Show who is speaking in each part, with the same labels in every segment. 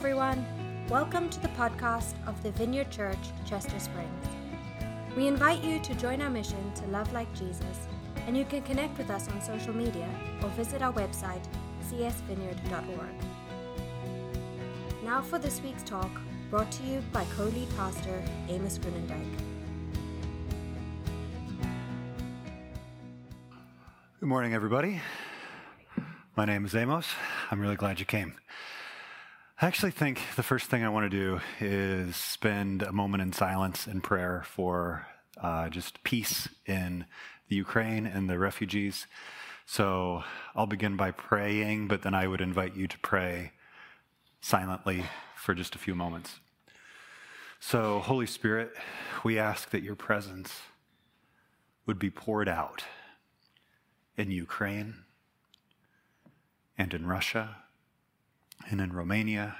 Speaker 1: everyone. Welcome to the podcast of the Vineyard Church, Chester Springs. We invite you to join our mission to love like Jesus, and you can connect with us on social media or visit our website, csvineyard.org. Now for this week's talk, brought to you by co lead pastor Amos Grunendijk.
Speaker 2: Good morning, everybody. My name is Amos. I'm really glad you came. I actually think the first thing I want to do is spend a moment in silence and prayer for uh, just peace in the Ukraine and the refugees. So I'll begin by praying, but then I would invite you to pray silently for just a few moments. So, Holy Spirit, we ask that your presence would be poured out in Ukraine and in Russia and in Romania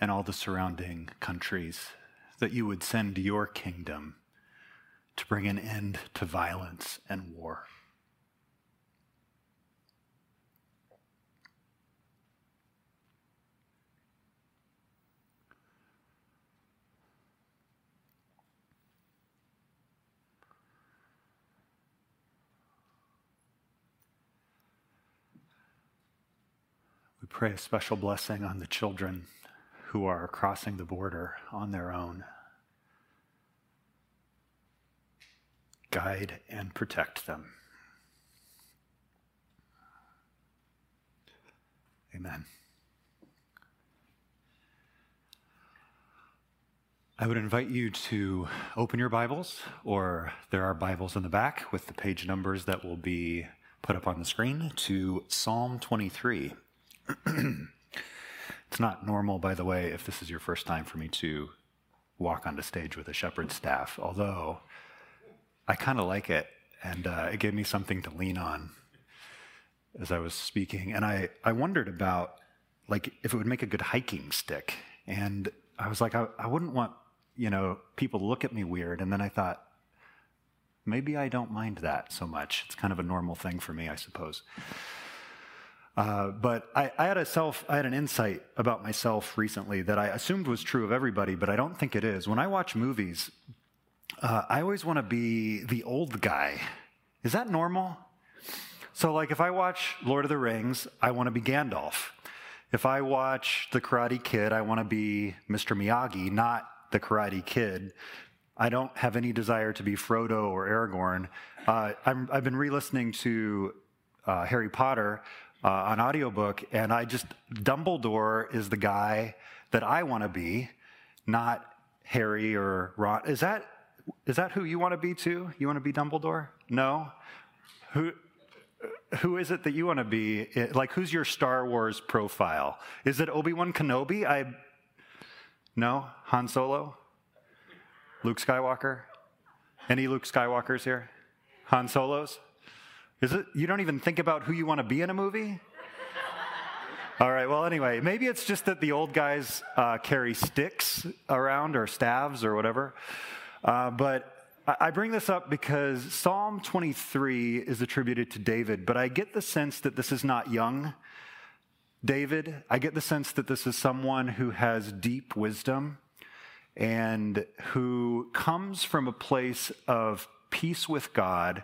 Speaker 2: and all the surrounding countries, that you would send your kingdom to bring an end to violence and war. We pray a special blessing on the children who are crossing the border on their own. Guide and protect them. Amen. I would invite you to open your Bibles, or there are Bibles in the back with the page numbers that will be put up on the screen, to Psalm 23. it's not normal, by the way, if this is your first time for me to walk onto stage with a shepherd's staff, although I kind of like it, and uh, it gave me something to lean on as I was speaking. And I, I wondered about, like, if it would make a good hiking stick. And I was like, I, I wouldn't want, you know, people to look at me weird. And then I thought, maybe I don't mind that so much. It's kind of a normal thing for me, I suppose. Uh, but I, I, had a self, I had an insight about myself recently that I assumed was true of everybody, but I don't think it is. When I watch movies, uh, I always want to be the old guy. Is that normal? So, like, if I watch Lord of the Rings, I want to be Gandalf. If I watch The Karate Kid, I want to be Mr. Miyagi, not the Karate Kid. I don't have any desire to be Frodo or Aragorn. Uh, i have been re listening to uh, Harry Potter uh, on audiobook, and I just, Dumbledore is the guy that I want to be, not Harry or Ron. Is that, is that who you want to be too? You want to be Dumbledore? No? Who, who is it that you want to be? Like, who's your Star Wars profile? Is it Obi Wan Kenobi? I no Han Solo, Luke Skywalker. Any Luke Skywalkers here? Han Solos? Is it, you don't even think about who you want to be in a movie? All right, well, anyway, maybe it's just that the old guys uh, carry sticks around or staves or whatever. Uh, but I bring this up because Psalm 23 is attributed to David, but I get the sense that this is not young David. I get the sense that this is someone who has deep wisdom and who comes from a place of peace with God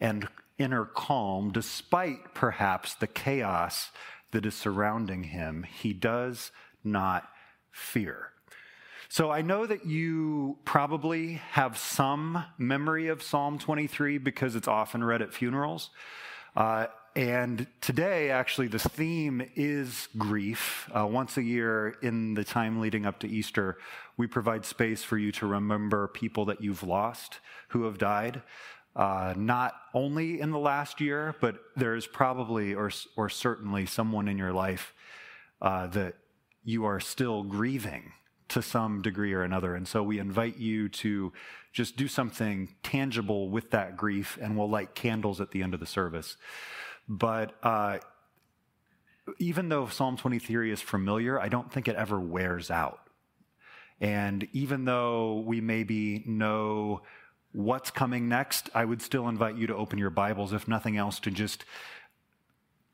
Speaker 2: and inner calm, despite perhaps the chaos that is surrounding him. He does not fear. So I know that you probably have some memory of Psalm 23 because it's often read at funerals. Uh, and today, actually, the theme is grief. Uh, once a year, in the time leading up to Easter, we provide space for you to remember people that you've lost who have died uh, not only in the last year, but there's probably or, or certainly someone in your life uh, that you are still grieving to some degree or another. And so we invite you to just do something tangible with that grief, and we'll light candles at the end of the service. But uh, even though Psalm 23 is familiar, I don't think it ever wears out. And even though we maybe know what's coming next, I would still invite you to open your Bibles, if nothing else, to just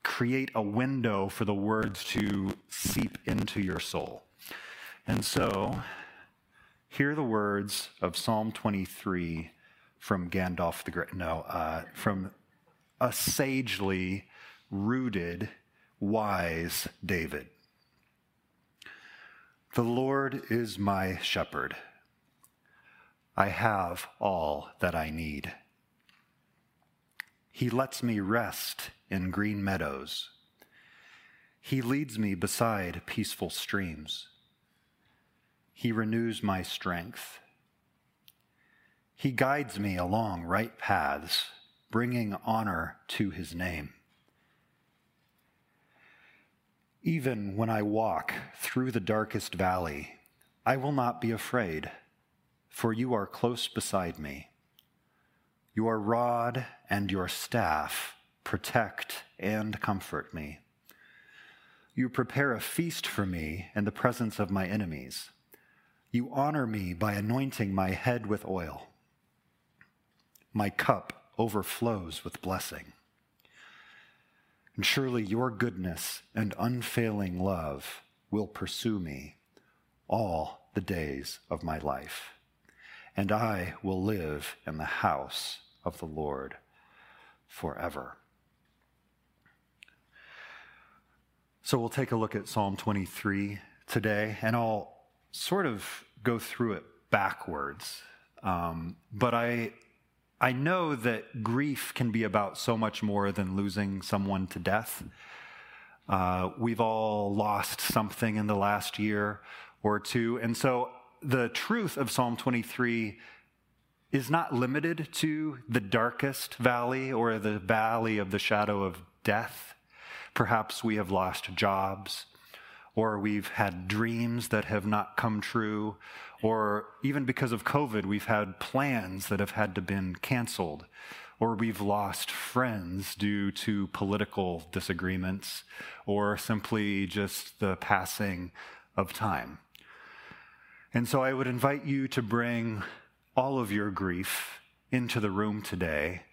Speaker 2: create a window for the words to seep into your soul. And so, hear the words of Psalm 23 from Gandalf the Great. No, uh, from a sagely rooted, wise David. The Lord is my shepherd. I have all that I need. He lets me rest in green meadows. He leads me beside peaceful streams. He renews my strength. He guides me along right paths, bringing honor to his name. Even when I walk through the darkest valley, I will not be afraid, for you are close beside me. Your rod and your staff protect and comfort me. You prepare a feast for me in the presence of my enemies. You honor me by anointing my head with oil. My cup overflows with blessing. And surely your goodness and unfailing love will pursue me all the days of my life, and I will live in the house of the Lord forever. So we'll take a look at Psalm 23 today, and I'll sort of go through it backwards. Um, but I I know that grief can be about so much more than losing someone to death. Uh, we've all lost something in the last year or two. And so the truth of Psalm 23 is not limited to the darkest valley or the valley of the shadow of death. Perhaps we have lost jobs, or we've had dreams that have not come true, or even because of COVID, we've had plans that have had to been canceled, or we've lost friends due to political disagreements, or simply just the passing of time. And so I would invite you to bring all of your grief into the room today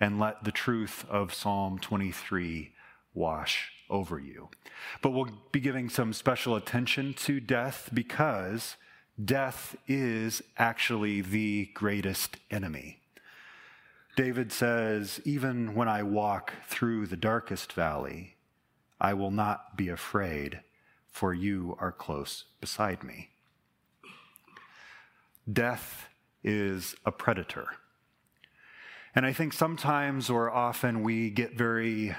Speaker 2: and let the truth of Psalm 23 wash over you. But we'll be giving some special attention to death because death is actually the greatest enemy. David says, Even when I walk through the darkest valley, I will not be afraid, for you are close beside me. Death is a predator. And I think sometimes or often we get very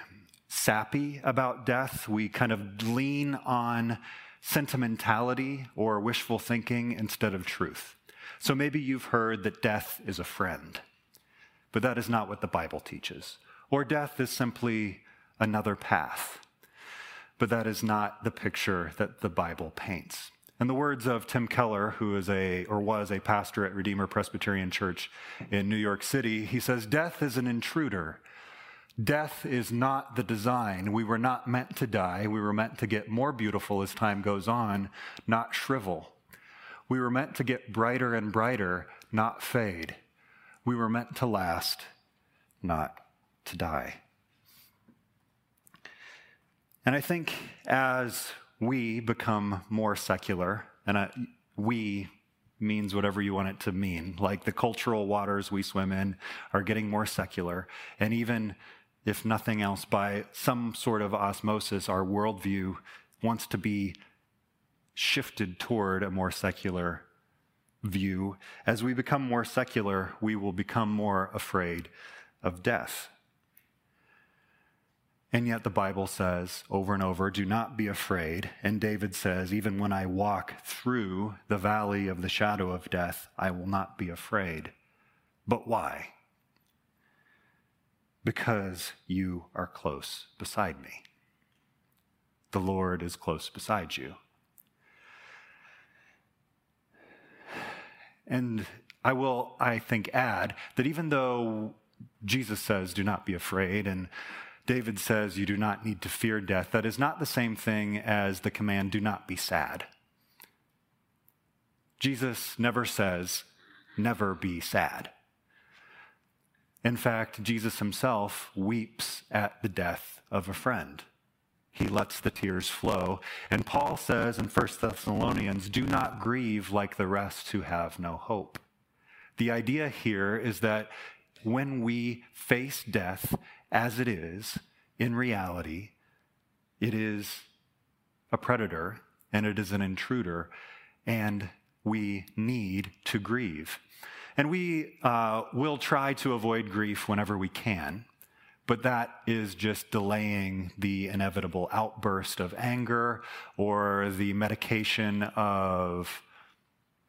Speaker 2: sappy about death. We kind of lean on sentimentality or wishful thinking instead of truth. So maybe you've heard that death is a friend, but that is not what the Bible teaches. Or death is simply another path, but that is not the picture that the Bible paints. In the words of Tim Keller, who is a or was a pastor at Redeemer Presbyterian Church in New York City, he says, Death is an intruder Death is not the design. We were not meant to die. We were meant to get more beautiful as time goes on, not shrivel. We were meant to get brighter and brighter, not fade. We were meant to last, not to die. And I think as we become more secular, and I, we means whatever you want it to mean, like the cultural waters we swim in are getting more secular, and even if nothing else, by some sort of osmosis, our worldview wants to be shifted toward a more secular view. As we become more secular, we will become more afraid of death. And yet the Bible says over and over, do not be afraid. And David says, even when I walk through the valley of the shadow of death, I will not be afraid. But why? because you are close beside me. The Lord is close beside you. And I will, I think, add that even though Jesus says, do not be afraid, and David says, you do not need to fear death, that is not the same thing as the command, do not be sad. Jesus never says, never be sad. In fact, Jesus himself weeps at the death of a friend. He lets the tears flow. And Paul says in 1 Thessalonians, do not grieve like the rest who have no hope. The idea here is that when we face death as it is, in reality, it is a predator and it is an intruder, and we need to grieve. And we uh, will try to avoid grief whenever we can, but that is just delaying the inevitable outburst of anger or the medication of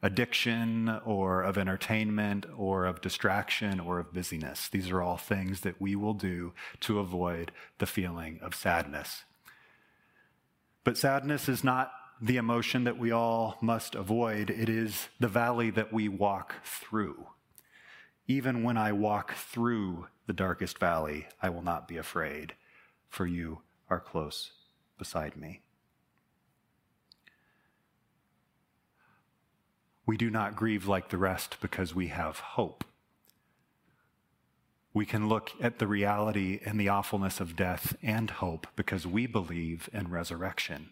Speaker 2: addiction or of entertainment or of distraction or of busyness. These are all things that we will do to avoid the feeling of sadness. But sadness is not the emotion that we all must avoid, it is the valley that we walk through. Even when I walk through the darkest valley, I will not be afraid, for you are close beside me. We do not grieve like the rest because we have hope. We can look at the reality and the awfulness of death and hope because we believe in resurrection.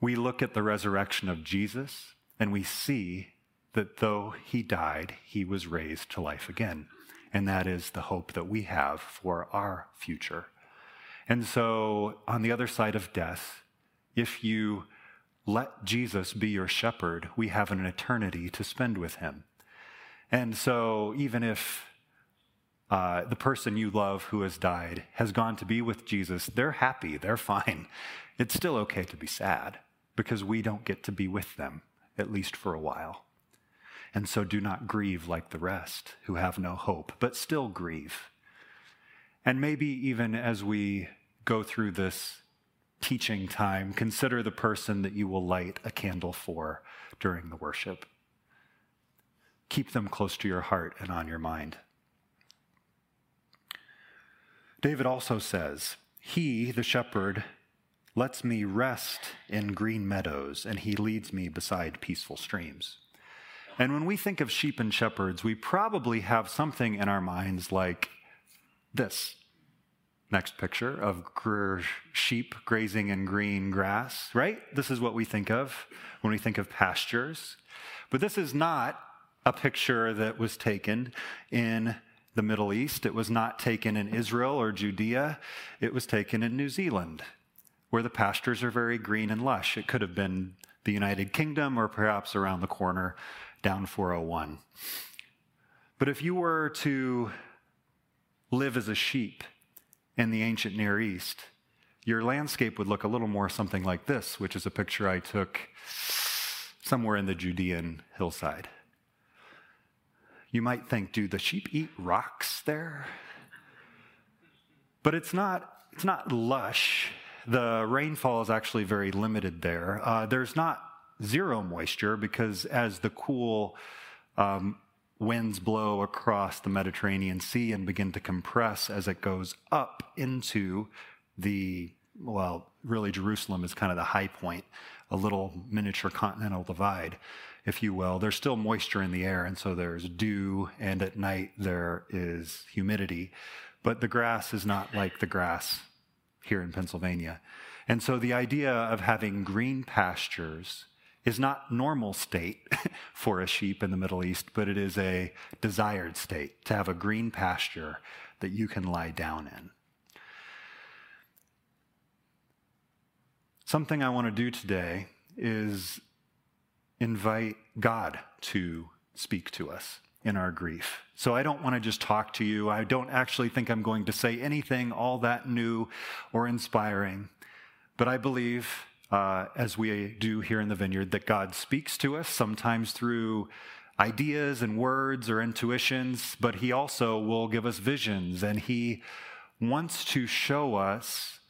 Speaker 2: We look at the resurrection of Jesus and we see that though he died, he was raised to life again. And that is the hope that we have for our future. And so, on the other side of death, if you let Jesus be your shepherd, we have an eternity to spend with him. And so, even if uh, the person you love who has died has gone to be with Jesus, they're happy, they're fine. It's still okay to be sad because we don't get to be with them, at least for a while. And so do not grieve like the rest who have no hope, but still grieve. And maybe even as we go through this teaching time, consider the person that you will light a candle for during the worship. Keep them close to your heart and on your mind. David also says, He, the shepherd, lets me rest in green meadows, and he leads me beside peaceful streams. And when we think of sheep and shepherds, we probably have something in our minds like this Next picture of gr- sheep grazing in green grass, right? This is what we think of when we think of pastures. But this is not a picture that was taken in the Middle East. It was not taken in Israel or Judea. It was taken in New Zealand, where the pastures are very green and lush. It could have been the United Kingdom or perhaps around the corner down 401. But if you were to live as a sheep, in the ancient Near East, your landscape would look a little more something like this, which is a picture I took somewhere in the Judean hillside. You might think, do the sheep eat rocks there? But it's not, it's not lush. The rainfall is actually very limited there. Uh, there's not zero moisture because as the cool um, winds blow across the Mediterranean Sea and begin to compress as it goes up into the, well, really, Jerusalem is kind of the high point, a little miniature continental divide, if you will. There's still moisture in the air, and so there's dew, and at night there is humidity. But the grass is not like the grass here in Pennsylvania. And so the idea of having green pastures is not normal state for a sheep in the Middle East, but it is a desired state to have a green pasture that you can lie down in. Something I want to do today is invite God to speak to us in our grief. So I don't want to just talk to you. I don't actually think I'm going to say anything all that new or inspiring. But I believe uh, as we do here in the vineyard, that God speaks to us, sometimes through ideas and words or intuitions, but He also will give us visions and He wants to show us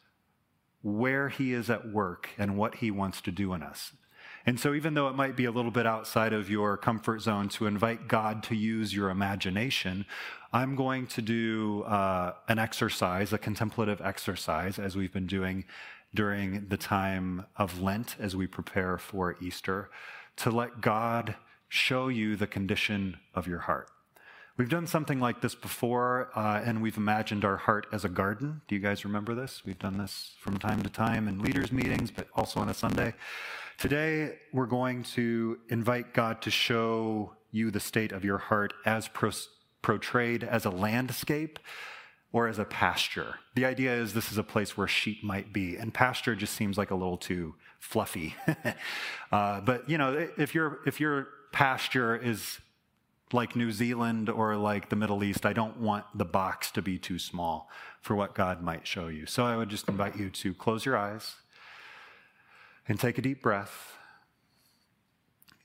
Speaker 2: where He is at work and what He wants to do in us. And so, even though it might be a little bit outside of your comfort zone to invite God to use your imagination, I'm going to do uh, an exercise, a contemplative exercise, as we've been doing during the time of Lent as we prepare for Easter to let God show you the condition of your heart. We've done something like this before, uh, and we've imagined our heart as a garden. Do you guys remember this? We've done this from time to time in leaders' meetings, but also on a Sunday. Today, we're going to invite God to show you the state of your heart as portrayed as a landscape or as a pasture. The idea is this is a place where sheep might be, and pasture just seems like a little too fluffy. uh, but you know, if your if your pasture is like New Zealand or like the Middle East, I don't want the box to be too small for what God might show you. So I would just invite you to close your eyes and take a deep breath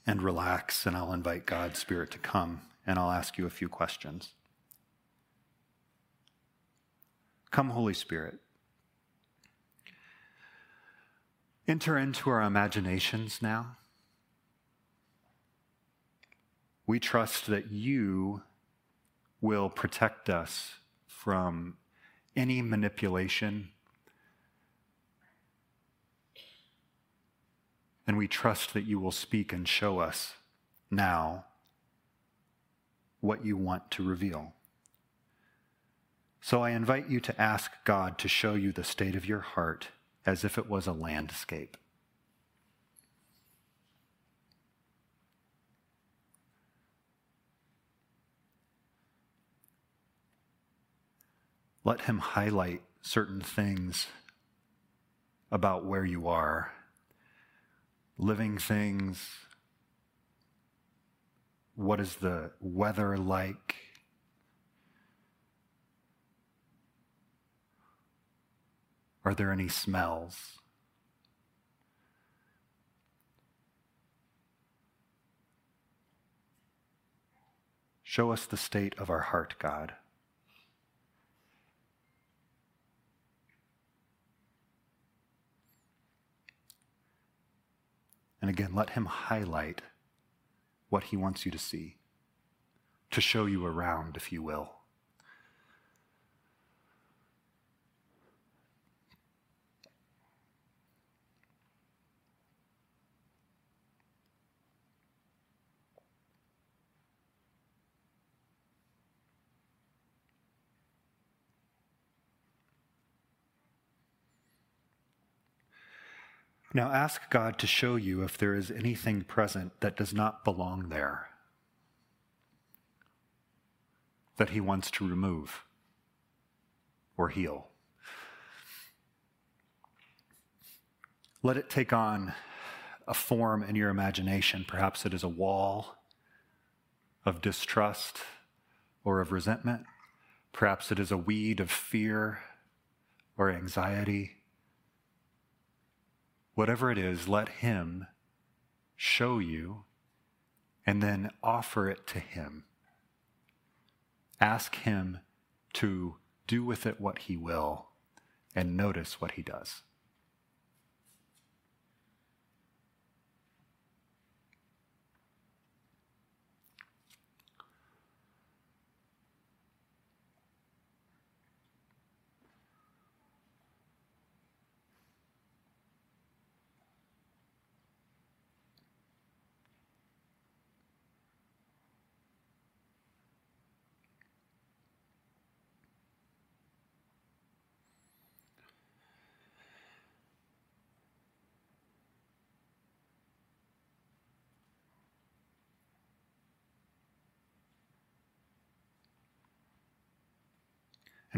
Speaker 2: and relax, and I'll invite God's Spirit to come and I'll ask you a few questions. Come, Holy Spirit. Enter into our imaginations now. We trust that you will protect us from any manipulation. And we trust that you will speak and show us now what you want to reveal. So I invite you to ask God to show you the state of your heart as if it was a landscape. Let him highlight certain things about where you are, living things. What is the weather like? Are there any smells? Show us the state of our heart, God. And again, let him highlight what he wants you to see, to show you around, if you will. Now ask God to show you if there is anything present that does not belong there, that He wants to remove or heal. Let it take on a form in your imagination. Perhaps it is a wall of distrust or of resentment. Perhaps it is a weed of fear or anxiety Whatever it is, let Him show you and then offer it to Him. Ask Him to do with it what He will and notice what He does.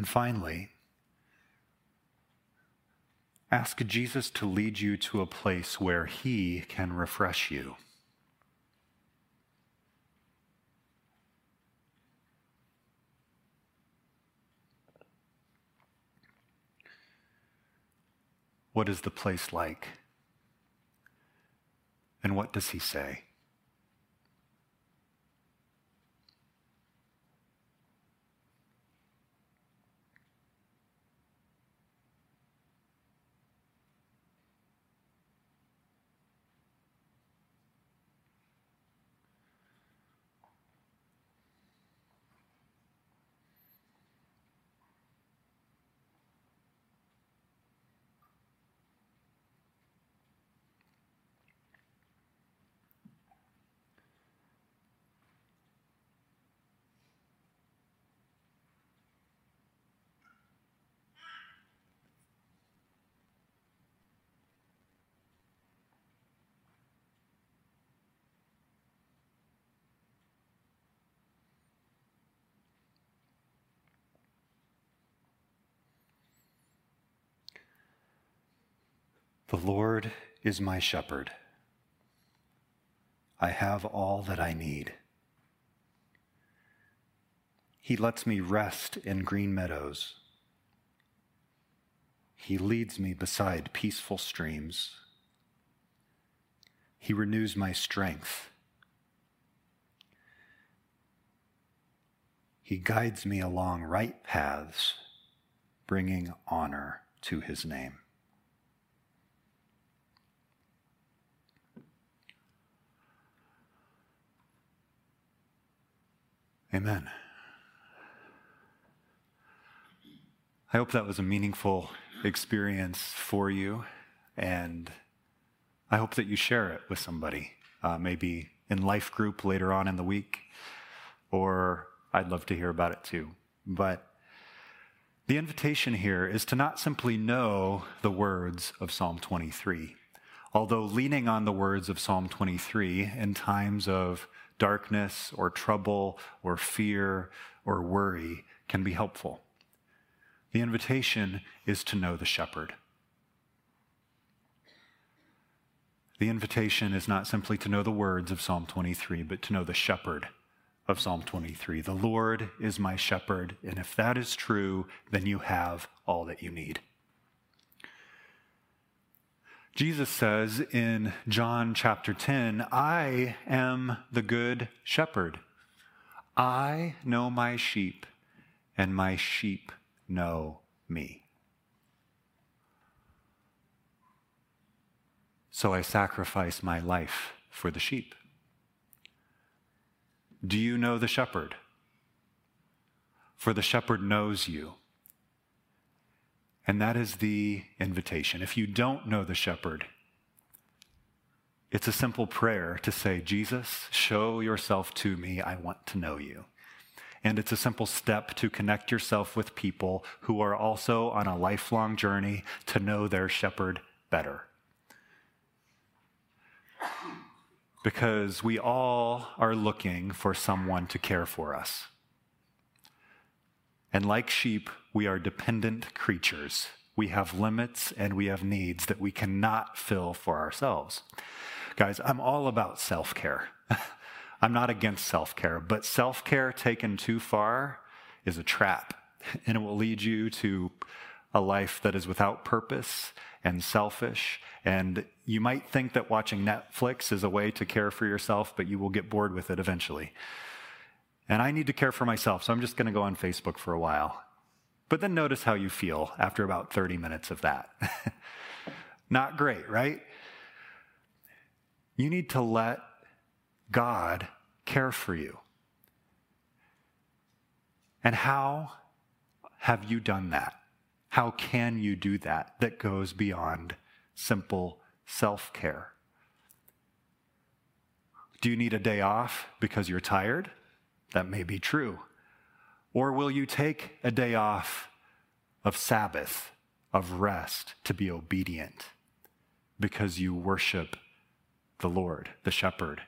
Speaker 2: And finally, ask Jesus to lead you to a place where he can refresh you. What is the place like? And what does he say? The Lord is my shepherd. I have all that I need. He lets me rest in green meadows. He leads me beside peaceful streams. He renews my strength. He guides me along right paths, bringing honor to his name. Amen. I hope that was a meaningful experience for you, and I hope that you share it with somebody, uh, maybe in life group later on in the week, or I'd love to hear about it too. But the invitation here is to not simply know the words of Psalm 23, although leaning on the words of Psalm 23 in times of darkness or trouble or fear or worry can be helpful. The invitation is to know the shepherd. The invitation is not simply to know the words of Psalm 23, but to know the shepherd of Psalm 23. The Lord is my shepherd, and if that is true, then you have all that you need. Jesus says in John chapter 10, I am the good shepherd. I know my sheep, and my sheep know me. So I sacrifice my life for the sheep. Do you know the shepherd? For the shepherd knows you. And that is the invitation. If you don't know the shepherd, it's a simple prayer to say, Jesus, show yourself to me. I want to know you. And it's a simple step to connect yourself with people who are also on a lifelong journey to know their shepherd better. Because we all are looking for someone to care for us. And like sheep, we are dependent creatures. We have limits and we have needs that we cannot fill for ourselves. Guys, I'm all about self care. I'm not against self care, but self care taken too far is a trap, and it will lead you to a life that is without purpose and selfish. And you might think that watching Netflix is a way to care for yourself, but you will get bored with it eventually. And I need to care for myself, so I'm just going to go on Facebook for a while. But then notice how you feel after about 30 minutes of that. Not great, right? You need to let God care for you. And how have you done that? How can you do that that goes beyond simple self care? Do you need a day off because you're tired? That may be true. Or will you take a day off of Sabbath, of rest, to be obedient? Because you worship the Lord, the shepherd,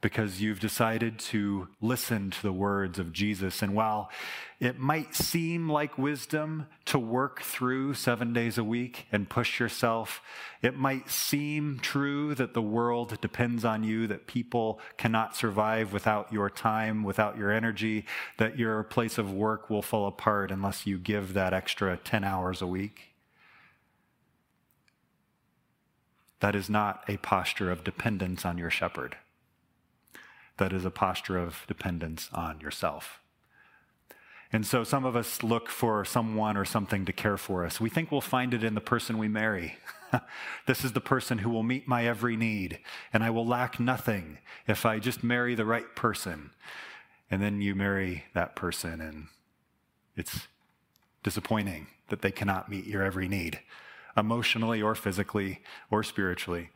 Speaker 2: because you've decided to listen to the words of Jesus. And while it might seem like wisdom to work through seven days a week and push yourself, it might seem true that the world depends on you, that people cannot survive without your time, without your energy, that your place of work will fall apart unless you give that extra 10 hours a week. That is not a posture of dependence on your shepherd that is a posture of dependence on yourself. And so some of us look for someone or something to care for us. We think we'll find it in the person we marry. this is the person who will meet my every need, and I will lack nothing if I just marry the right person. And then you marry that person, and it's disappointing that they cannot meet your every need, emotionally or physically or spiritually.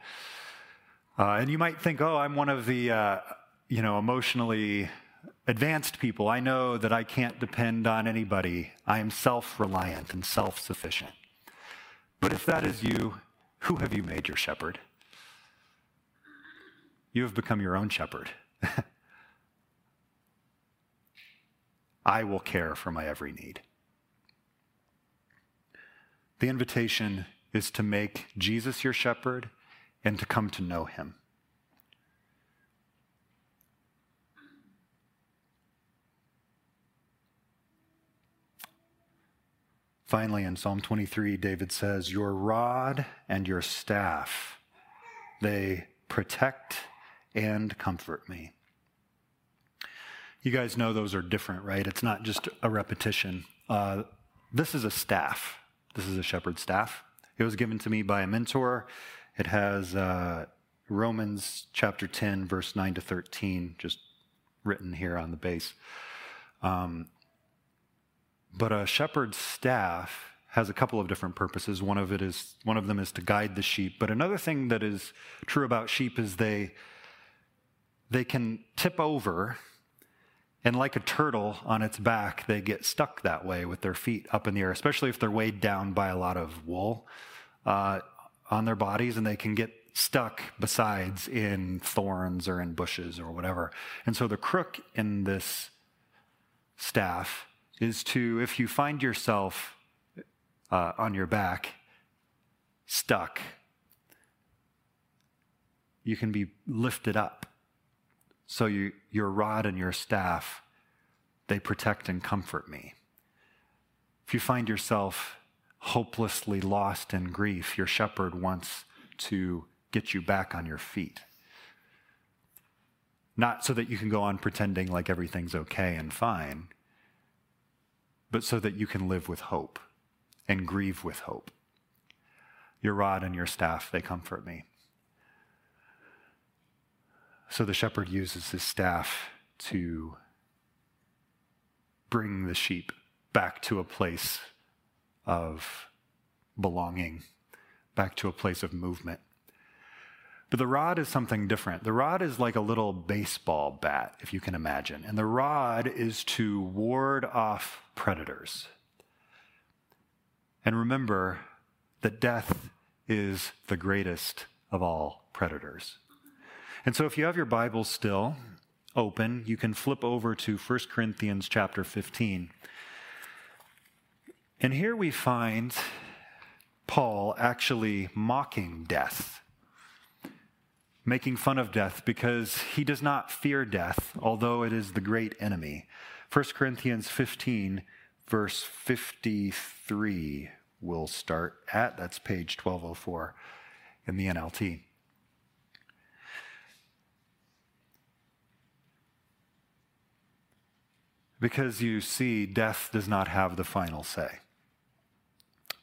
Speaker 2: Uh, and you might think, oh, I'm one of the. Uh, you know, emotionally advanced people, I know that I can't depend on anybody. I am self reliant and self sufficient. But if that is you, who have you made your shepherd? You have become your own shepherd. I will care for my every need. The invitation is to make Jesus your shepherd and to come to know him. Finally, in Psalm 23, David says, Your rod and your staff, they protect and comfort me. You guys know those are different, right? It's not just a repetition. Uh, this is a staff. This is a shepherd's staff. It was given to me by a mentor. It has uh, Romans chapter 10, verse 9 to 13, just written here on the base. Um, but a shepherd's staff has a couple of different purposes. One of it is one of them is to guide the sheep, but another thing that is true about sheep is they they can tip over and like a turtle on its back, they get stuck that way with their feet up in the air, especially if they're weighed down by a lot of wool uh, on their bodies, and they can get stuck besides in thorns or in bushes or whatever. And so the crook in this staff is to, if you find yourself uh, on your back, stuck, you can be lifted up. So you, your rod and your staff, they protect and comfort me. If you find yourself hopelessly lost in grief, your shepherd wants to get you back on your feet. Not so that you can go on pretending like everything's okay and fine, but so that you can live with hope and grieve with hope. Your rod and your staff, they comfort me. So the shepherd uses his staff to bring the sheep back to a place of belonging, back to a place of movement. But the rod is something different. The rod is like a little baseball bat, if you can imagine. And the rod is to ward off predators. And remember that death is the greatest of all predators. And so if you have your Bible still open, you can flip over to 1 Corinthians chapter 15. And here we find Paul actually mocking death making fun of death because he does not fear death, although it is the great enemy. 1 Corinthians 15, verse 53, we'll start at. That's page 1204 in the NLT. Because you see, death does not have the final say.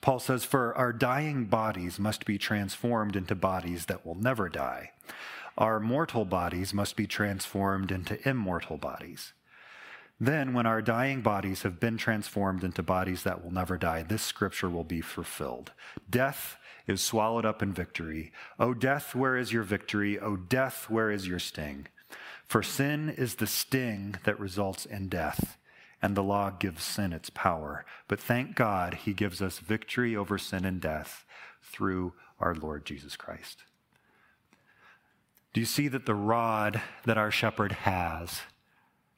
Speaker 2: Paul says, For our dying bodies must be transformed into bodies that will never die. Our mortal bodies must be transformed into immortal bodies. Then, when our dying bodies have been transformed into bodies that will never die, this scripture will be fulfilled. Death is swallowed up in victory. O death, where is your victory? O death, where is your sting? For sin is the sting that results in death and the law gives sin its power. But thank God he gives us victory over sin and death through our Lord Jesus Christ. Do you see that the rod that our shepherd has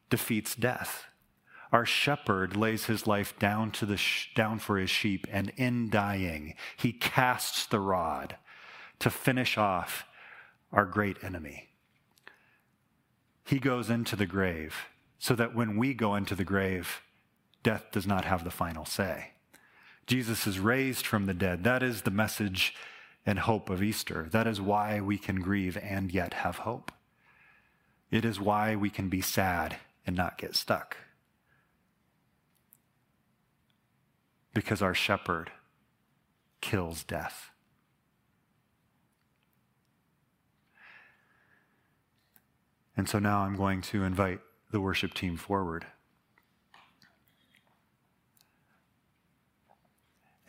Speaker 2: defeats death? Our shepherd lays his life down, to the sh- down for his sheep, and in dying, he casts the rod to finish off our great enemy. He goes into the grave so that when we go into the grave, death does not have the final say. Jesus is raised from the dead. That is the message and hope of Easter. That is why we can grieve and yet have hope. It is why we can be sad and not get stuck. Because our shepherd kills death. And so now I'm going to invite the worship team forward.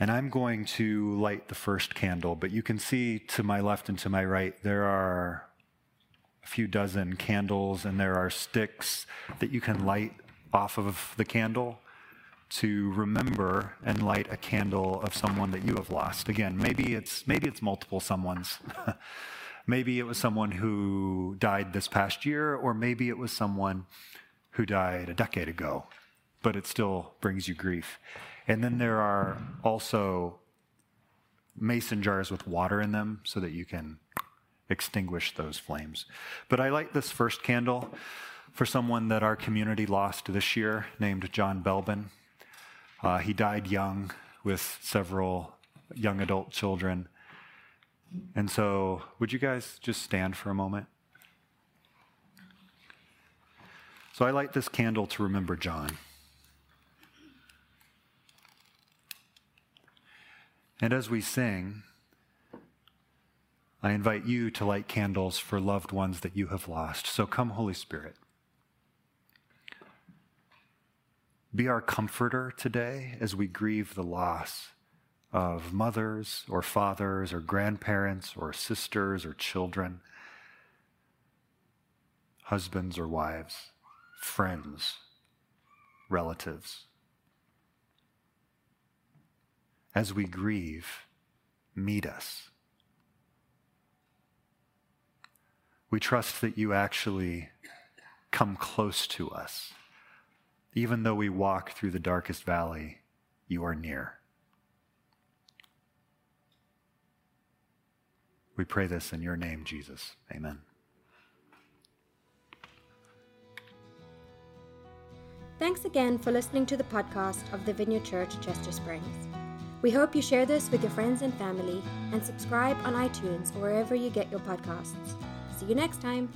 Speaker 2: And I'm going to light the first candle, but you can see to my left and to my right, there are a few dozen candles and there are sticks that you can light off of the candle to remember and light a candle of someone that you have lost. Again, maybe it's maybe it's multiple someone's. maybe it was someone who died this past year or maybe it was someone who died a decade ago, but it still brings you grief. And then there are also mason jars with water in them so that you can extinguish those flames. But I light this first candle for someone that our community lost this year named John Belbin. Uh, he died young with several young adult children. And so, would you guys just stand for a moment? So, I light this candle to remember John. And as we sing, I invite you to light candles for loved ones that you have lost. So come, Holy Spirit. Be our comforter today as we grieve the loss of mothers or fathers or grandparents or sisters or children, husbands or wives, friends, relatives. As we grieve, meet us. We trust that you actually come close to us. Even though we walk through the darkest valley, you are near. We pray this in your name, Jesus. Amen.
Speaker 1: Thanks again for listening to the podcast of the Vineyard Church, Chester Springs. We hope you share this with your friends and family and subscribe on iTunes or wherever you get your podcasts. See you next time.